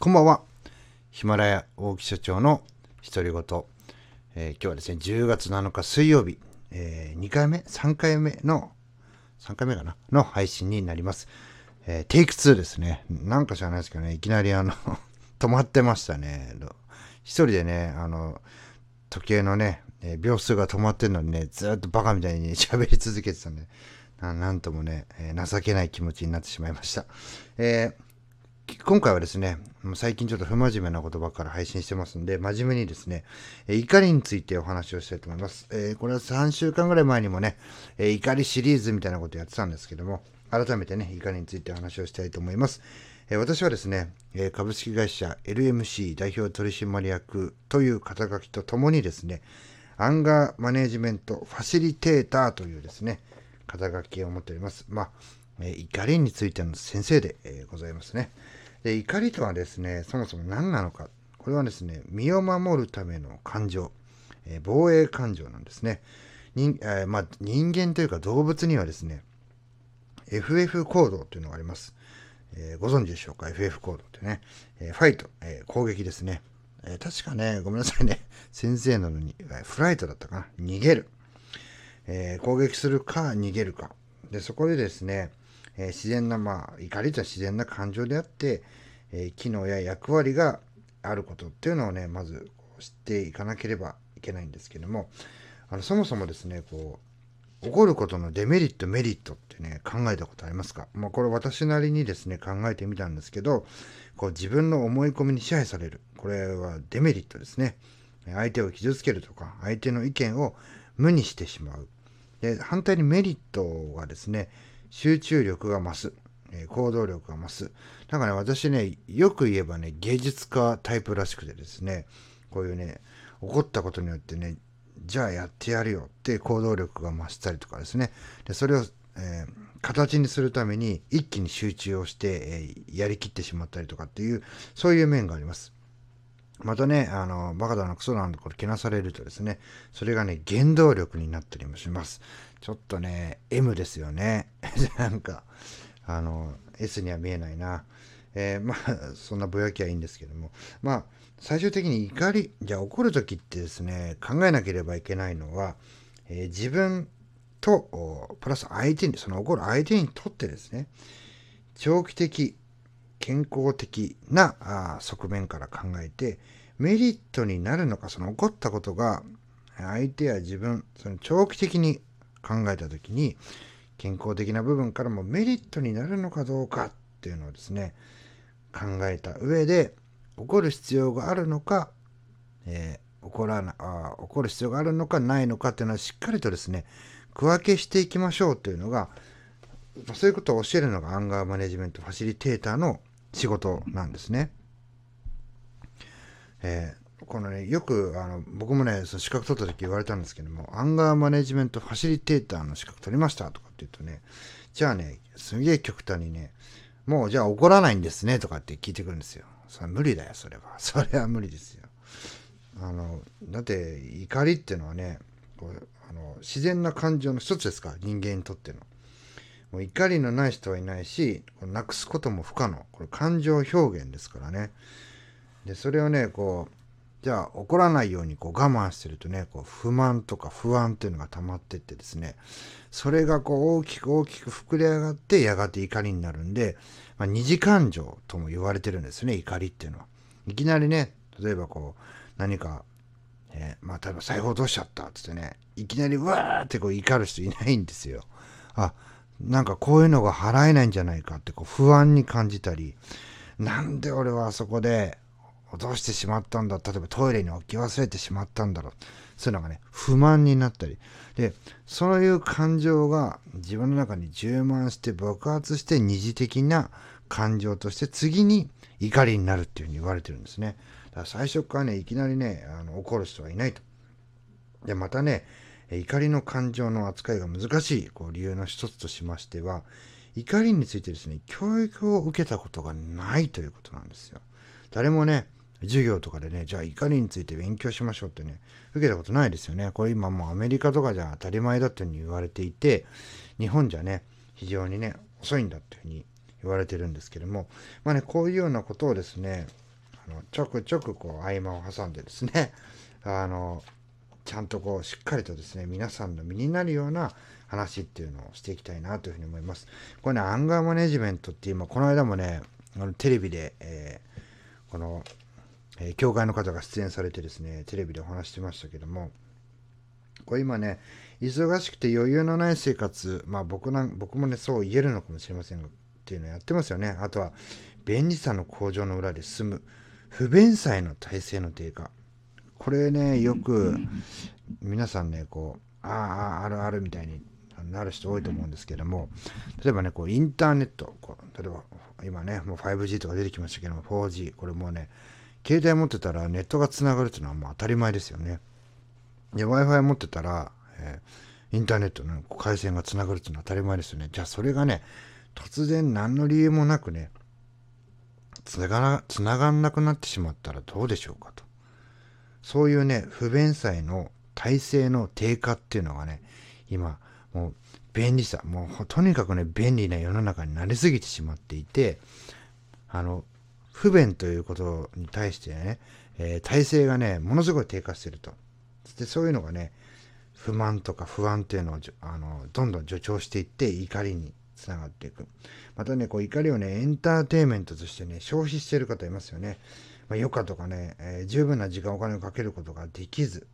こんばんは。ヒマラヤ大木社長の独り言。えー、今日はですね、10月7日水曜日、えー、2回目 ?3 回目の、3回目かな？の配信になります。えー、テイク2ですね。なんか知らないですけどね、いきなりあの 止まってましたね。一人でね、あの、時計のね、秒数が止まってるのにね、ずっとバカみたいに 喋り続けてたんで、なんともね、え、情けない気持ちになってしまいました。えー今回はですね、最近ちょっと不真面目な言葉から配信してますんで、真面目にですね、怒りについてお話をしたいと思います。えー、これは3週間ぐらい前にもね、え怒りシリーズみたいなことやってたんですけども、改めてね、怒りについてお話をしたいと思います。えー、私はですね、え株式会社 LMC 代表取締役という肩書きとともにですね、アンガーマネジメントファシリテーターというですね、肩書きを持っております。まあ、え怒りについての先生で、ございますね。で怒りとはですねそもそも何なのか。これはですね身を守るための感情、えー、防衛感情なんですね。人,、えー、まあ、人間というか動物にはですね FF 行動というのがあります、えー、ご存知でしょうか？FF 行動ってね、えファイト、え攻撃ですね、え確かねごめんなさいね。先生なのにフライトだったかな？逃げる、え攻撃するか逃げるか。でそこでですねえー、自然な、まあ、怒りとは自然な感情であって、えー、機能や役割があることっていうのをね、まず知っていかなければいけないんですけども、あのそもそもですね、こう、起こることのデメリット、メリットってね、考えたことありますか？まあ、これ私なりにですね、考えてみたんですけど、こう自分の思い込みに支配される。これはデメリットですね。相手を傷つけるとか、相手の意見を無にしてしまう。で、反対にメリットはですね、集中力が増す、え、行動力が増す。なんかね、私ね、よく言えばね、芸術家タイプらしくてですね、こういうね、起こったことによってね、じゃあやってやるよって行動力が増したりとかですね。でそれを、えー、形にするために一気に集中をして、えー、やりきってしまったりとかっていう、そういう面があります。またね、あの、バカだな、クソだなこれけなされるとですね、それがね、原動力になったりもします。ちょっとね、M ですよね。なんか、あの、S には見えないな。えー、まあ、そんなぼやきはいいんですけども。まあ、最終的に怒り、じゃあ怒るときってですね、考えなければいけないのは、えー、自分と、プラス相手に、その怒る相手にとってですね、長期的、健康的な側面から考えて、メリットになるのか、その起こったことが、相手や自分、その長期的に考えた時に、健康的な部分からもメリットになるのかどうかっていうのをですね、考えた上で、起こる必要があるのか、えー、起こらなあ起こる必要があるのかないのかっていうのはしっかりとですね、区分けしていきましょうというのが、そういうことを教えるのがアンガーマネジメントファシリテーターの仕事なんですね。えー、このね、よくあの僕もね、その資格取った時言われたんですけども、アンガーマネジメントファシリテーターの資格取りましたとかって言うとね、じゃあね、すげえ極端にね、もうじゃあ怒らないんですねとかって聞いてくるんですよ。それは無理だよ、それは。それは無理ですよ。あの、だって怒りっていうのはね、こうあの自然な感情の一つですか、人間にとっての。もう怒りのない人はいないし、なくすことも不可能。これ感情表現ですからね。で、それをね、こう、じゃあ怒らないようにこう我慢してるとね、こう不満とか不安っていうのが溜まってってですね、それがこう大きく大きく膨れ上がってやがて怒りになるんで、まあ、二次感情とも言われてるんですね、怒りっていうのは。いきなりね、例えばこう何か、えー、まあ例えば財布落としちゃったっつってね、いきなりわーってこう怒る人いないんですよ。あ、なんかこういうのが払えないんじゃないかってこう不安に感じたり、なんで俺はあそこで落としてしまったんだ。例えばトイレに置き忘れてしまったんだろう。そういうのがね、不満になったり。で、そういう感情が自分の中に充満して爆発して二次的な感情として次に怒りになるっていうふうに言われてるんですね。だから最初からね、いきなりね、あの怒る人はいないと。で、またね、怒りの感情の扱いが難しいこう理由の一つとしましては、怒りについてですね、教育を受けたことがないということなんですよ。誰もね、授業とかでね、じゃあ怒りについて勉強しましょうってね、受けたことないですよね。これ今もうアメリカとかじゃ当たり前だっていうふうに言われていて、日本じゃね、非常にね、遅いんだっていうふうに言われてるんですけども、まあね、こういうようなことをですね、あのちょくちょくこう合間を挟んでですねあのちゃんとこうしっかりとですね皆さんの身になるような話っていうのをしていきたいなというふうに思います。これねアンガーマネジメントって今この間もねあのテレビで、えー、この、えー、教会の方が出演されてですねテレビでお話してましたけどもこれ今ね忙しくて余裕のない生活まあ僕なん僕もねそう言えるのかもしれませんがっていうのをやってますよねあとは便利さの向上の裏で進む不便さへの体制の低下これねよく皆さんねこうあああるあるみたいになる人多いと思うんですけども例えばねこうインターネットこう例えば今ねもう 5G とか出てきましたけども 4G これもうね携帯持ってたらネットがつながるっていうのはもう当たり前ですよね。で Wi-Fi 持ってたら、えー、インターネットの回線がつながるっていうのは当たり前ですよね。じゃあそれがね突然何の理由もなくねつながつながんなくなってしまったらどうでしょうかとそういうね不便さへの体制の低下っていうのがね今もう便利さもうとにかくね便利な世の中になりすぎてしまっていてあの不便ということに対してね、えー、体制がねものすごい低下してると。でそういうのがね不満とか不安っていうのをあのどんどん助長していって怒りにつながっていく。またねこう怒りをねエンターテインメントとしてね消費してる方いますよね、まあ、余暇とかね、えー、十分な時間お金をかけることができず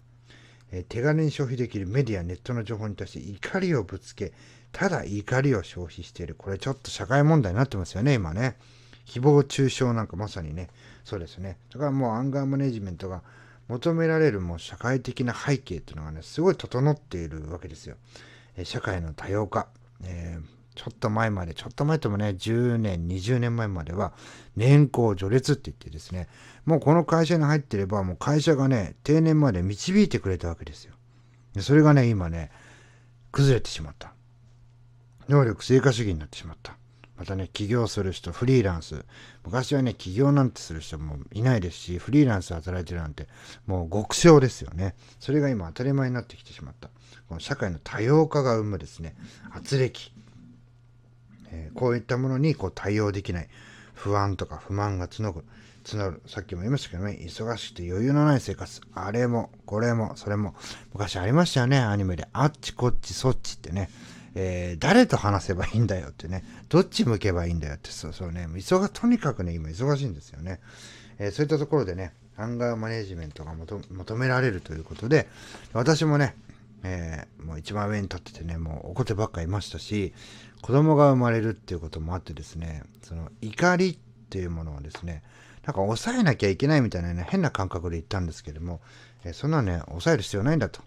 え手軽に消費できるメディア、ネットの情報に対して怒りをぶつけ、ただ怒りを消費している。これちょっと社会問題になってますよね、今ね。誹謗中傷なんかまさにね、そうですね。だからもうアンガーマネジメントが求められるもう社会的な背景っていうのがね、すごい整っているわけですよ。え社会の多様化、えー、ちょっと前まで、ちょっと前ともね、10年、20年前までは、年功序列って言ってですね、もうこの会社に入ってれば、もう会社がね、定年まで導いてくれたわけですよ。でそれがね、今ね、崩れてしまった。能力成果主義になってしまった。またね、起業する人、フリーランス。昔はね、起業なんてする人もいないですし、フリーランス働いてるなんて、もう極小ですよね。それが今当たり前になってきてしまった。この社会の多様化が生むですね、圧力。え、こういったものにこう対応できない不安とか不満が募る募る。さっきも言いましたけどね忙しくて余裕のない生活。あれもこれもそれも昔ありましたよねアニメで。あっちこっちそっちってね。えー、誰と話せばいいんだよってね、どっち向けばいいんだよって、そうそうね、忙とにかくね、今忙しいんですよね。えー、そういったところでね、アンガーマネジメントが求められるということで、私もね、えー、もう一番上に立っててね、もう怒ってばっかいましたし、子供が生まれるっていうこともあってですね、その怒りっていうものをですね、なんか抑えなきゃいけないみたいなね、変な感覚で言ったんですけども、えー、そんなね、抑える必要ないんだと。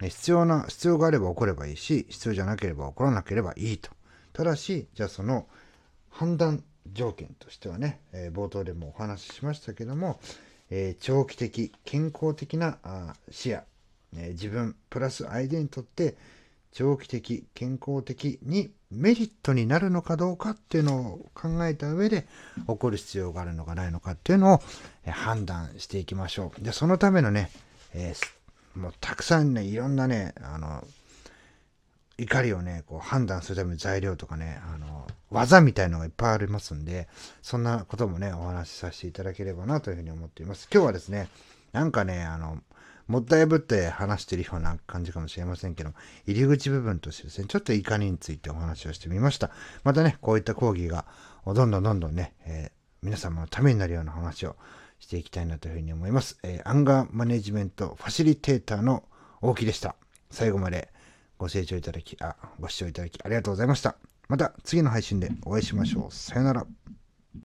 必要な、必要があれば起こればいいし、必要じゃなければ起こらなければいいと。ただし、じゃあその判断条件としてはね、えー、冒頭でもお話ししましたけども、え、長期的、健康的なあ視野、え自分プラス相手にとって長期的、健康的にメリットになるのかどうかっていうのを考えた上で起こる必要があるのかないのかっていうのを判断していきましょう。で、そのためのね、えー、もうたくさんね、いろんなね、あの、怒りをね、こう判断するための材料とかね、あの、技みたいのがいっぱいありますんで、そんなこともね、お話しさせていただければなというふうに思っています。今日はですね、なんかね、あの、もったいぶって話してるような感じかもしれませんけど、入り口部分としてですね、ちょっと怒りについてお話をしてみました。またね、こういった講義がどんどんどんどんね、えー、皆様のためになるような話をしていきたいなというふうに思います。えー、アンガーマネジメントファシリテーターの大木でした。最後までご清聴いただき、あ、ご視聴いただきありがとうございました。また次の配信でお会いしましょう。さよなら。